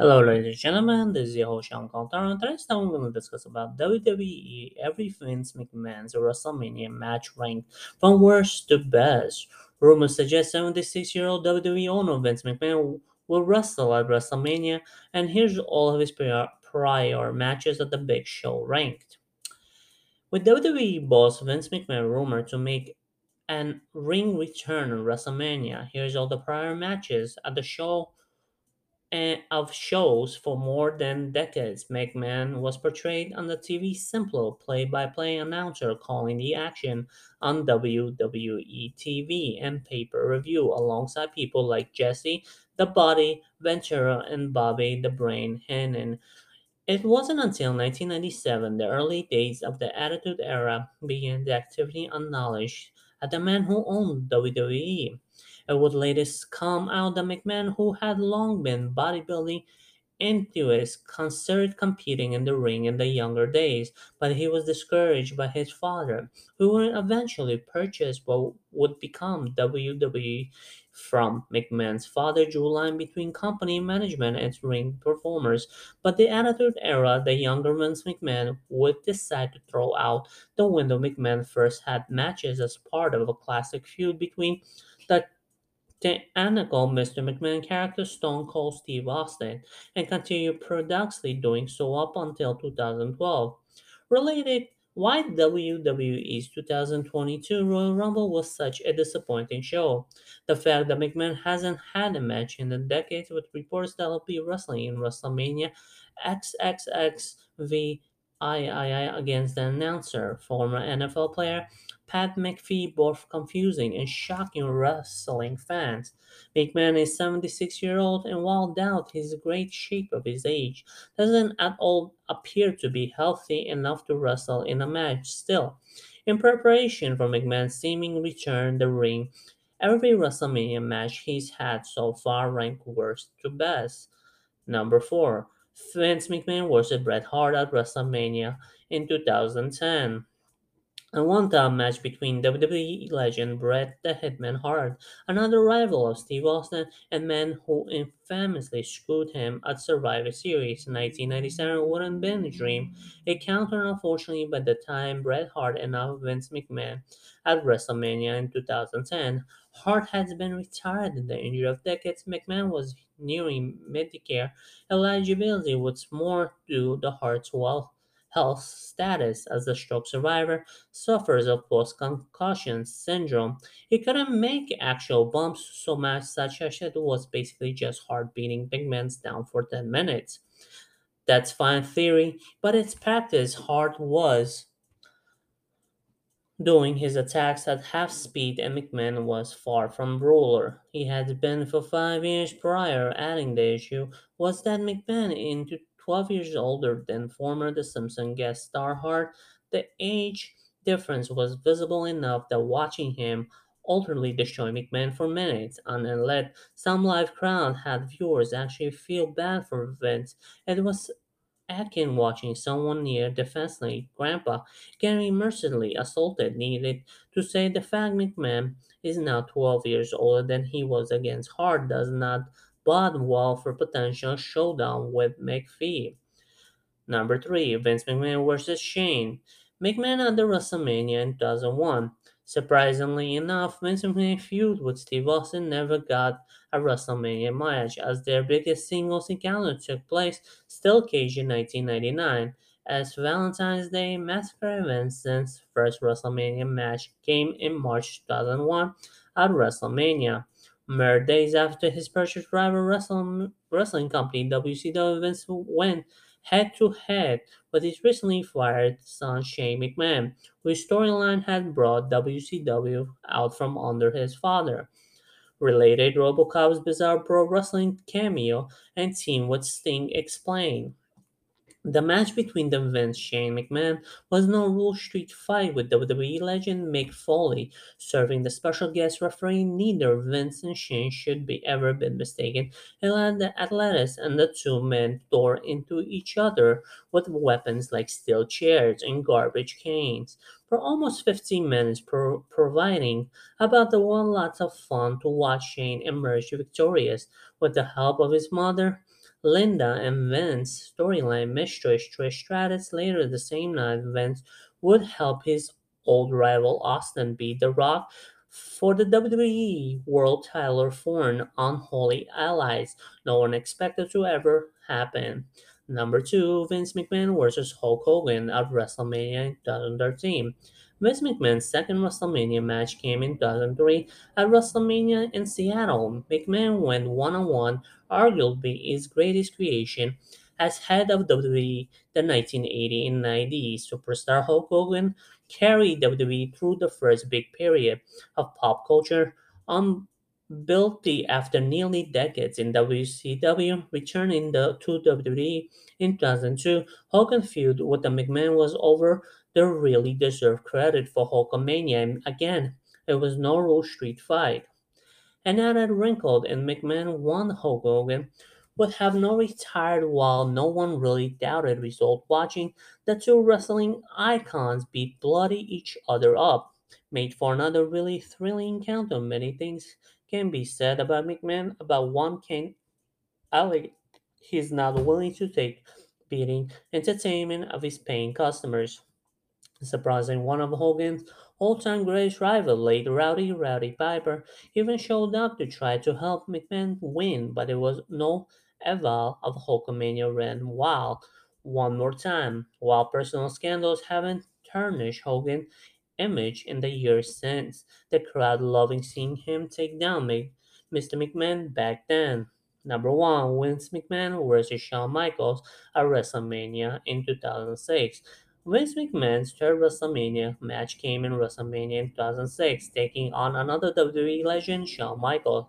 Hello, ladies and gentlemen. This is your host Sean Coulter, and today's time we're going to discuss about WWE every Vince McMahon's WrestleMania match ranked from worst to best. Rumors suggest 76-year-old WWE owner Vince McMahon will wrestle at WrestleMania, and here's all of his prior, matches at the Big Show ranked. With WWE boss Vince McMahon rumored to make an ring return at WrestleMania, here's all the prior matches at the show of shows for more than decades. McMahon was portrayed on the TV simple play-by-play announcer calling the action on WWE TV and pay-per-view alongside people like Jesse, The Body, Ventura, and Bobby the Brain Heenan. It wasn't until 1997, the early days of the Attitude Era, began the activity on knowledge at the man who owned WWE. It would later come out that McMahon, who had long been bodybuilding enthusiast, considered competing in the ring in the younger days, but he was discouraged by his father, who would eventually purchase what would become WWE from McMahon's father drew line between company management and ring performers, but the Attitude Era, the younger Vince McMahon would decide to throw out the window. McMahon first had matches as part of a classic feud between the technical Mr. McMahon character Stone Cold Steve Austin and continued productively doing so up until 2012. Related, why WWE's 2022 Royal Rumble was such a disappointing show. The fact that McMahon hasn't had a match in a decade with reports that he'll be wrestling in WrestleMania XXXVII against the announcer, former NFL player Pat McAfee both confusing and shocking wrestling fans. McMahon is 76 years old and while doubt his great shape of his age, doesn't at all appear to be healthy enough to wrestle in a match still. In preparation for McMahon's seeming return the ring, every WrestleMania match he's had so far ranked worst to best. Number 4. Vince McMahon vs. Bret Hart at WrestleMania in 2010. A one-time match between WWE legend Bret the Hitman Hart, another rival of Steve Austin, and man who infamously screwed him at Survivor Series in 1997 wouldn't been a dream. It countered unfortunately by the time Bret Hart and now Vince McMahon at WrestleMania in 2010. Hart has been retired in the injury of decades. McMahon was nearing Medicare eligibility, what's more due the Hart's wealth health status as a stroke survivor suffers of post-concussion syndrome. He couldn't make actual bumps so much such as it was basically just hard beating big men down for 10 minutes. That's fine theory, but its practice Hart was doing his attacks at half speed and McMahon was far from ruler. He had been for five years prior, adding the issue was that McMahon into 12 years older than former The Simpsons guest star Hart. The age difference was visible enough that watching him utterly destroy McMahon for minutes and then let some live crowd had viewers actually feel bad for Vince. It was akin watching someone near defensively grandpa getting mercilessly assaulted needed to say the fact McMahon is now 12 years older than he was against Hart does not bode well for potential showdown with McAfee. Number 3. Vince McMahon vs. Shane. McMahon at the WrestleMania in 2001. Surprisingly enough, Vince McMahon's feud with Steve Austin never got a WrestleMania match, as their biggest singles encounter took place still cage in 1999. As Valentine's Day Massacre since first WrestleMania match came in March 2001 at WrestleMania. Mere days after his purchase rival wrestling, wrestling company WCW Vince went head to head with his recently fired son Shane McMahon, whose storyline had brought WCW out from under his father. Related Robocop's bizarre pro wrestling cameo and team with Sting explained. The match between the Vince Shane McMahon was no rule street fight with WWE legend Mick Foley serving the special guest referee. Neither Vince and Shane should be ever been mistaken. The athletes and the two men tore into each other with weapons like steel chairs and garbage cans for almost 15 minutes, pro- providing about the one lots of fun to watch Shane emerge victorious with the help of his mother Linda and Vince storyline mistress Trish Stratus later the same night Vince would help his old rival Austin beat The Rock for the WWE World title for an unholy allies no one expected to ever happen. Number two, Vince McMahon versus Hulk Hogan at WrestleMania in 2013. Vince McMahon's second WrestleMania match came in 2003 at WrestleMania in Seattle. McMahon went one on one, arguably his greatest creation, as head of WWE the 1980 and 90 superstar Hulk Hogan carried WWE through the first big period of pop culture unbuilt after nearly decades in WCW, returning the, to WWE in 2002. Hogan feud with the McMahon was over. They really deserve credit for Hulkamania, and again, it was no Rule Street fight. And that wrinkled and McMahon won Hogan would have no retired while no one really doubted result watching the two wrestling icons beat bloody each other up. Made for another really thrilling encounter. Many things can be said about McMahon, about one can allegate he's not willing to take beating entertainment of his paying customers. Surprising one of Hogan's all-time greatest rival, late Rowdy Roddy Piper, even showed up to try to help McMahon win, but it was no avail of Hulkamania ran wild one more time. While personal scandals haven't tarnished Hogan's image in the years since, the crowd loving seeing him take down Mr. McMahon back then. Number one, Vince McMahon versus Shawn Michaels at WrestleMania in 2006. Vince McMahon's third WrestleMania match came in WrestleMania in 2006, taking on another WWE legend, Shawn Michaels.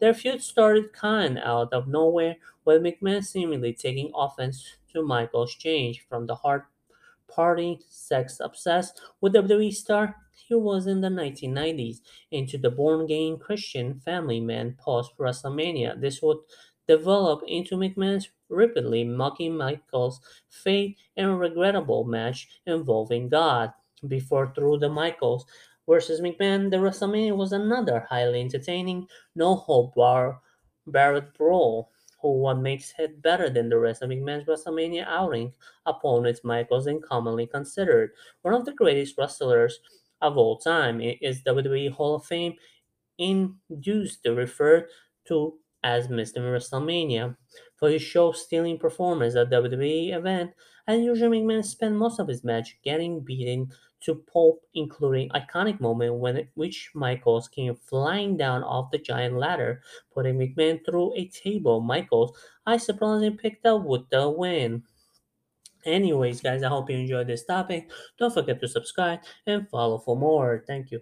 Their feud started kind out of nowhere, with McMahon seemingly taking offense to Michaels' change from the hard party, sex obsessed with WWE star he was in the 1990s into the born again Christian family man post WrestleMania. This would develop into McMahon's repeatedly mocking Michaels' fate and regrettable match involving God. Before through the Michaels versus McMahon, the WrestleMania was another highly entertaining, no hope bar Barrett brawl. Who what makes it better than the rest of McMahon's WrestleMania outing? Opponents Michaels is commonly considered one of the greatest wrestlers of all time. Is WWE Hall of Fame induced to refer to as Mr. WrestleMania for his show-stealing performance at WWE event. and usual, McMahon spent most of his match getting beaten to pulp, including iconic moment when which Michaels came flying down off the giant ladder, putting McMahon through a table. Michaels, I surprisingly picked up with the win. Anyways, guys, I hope you enjoyed this topic. Don't forget to subscribe and follow for more. Thank you.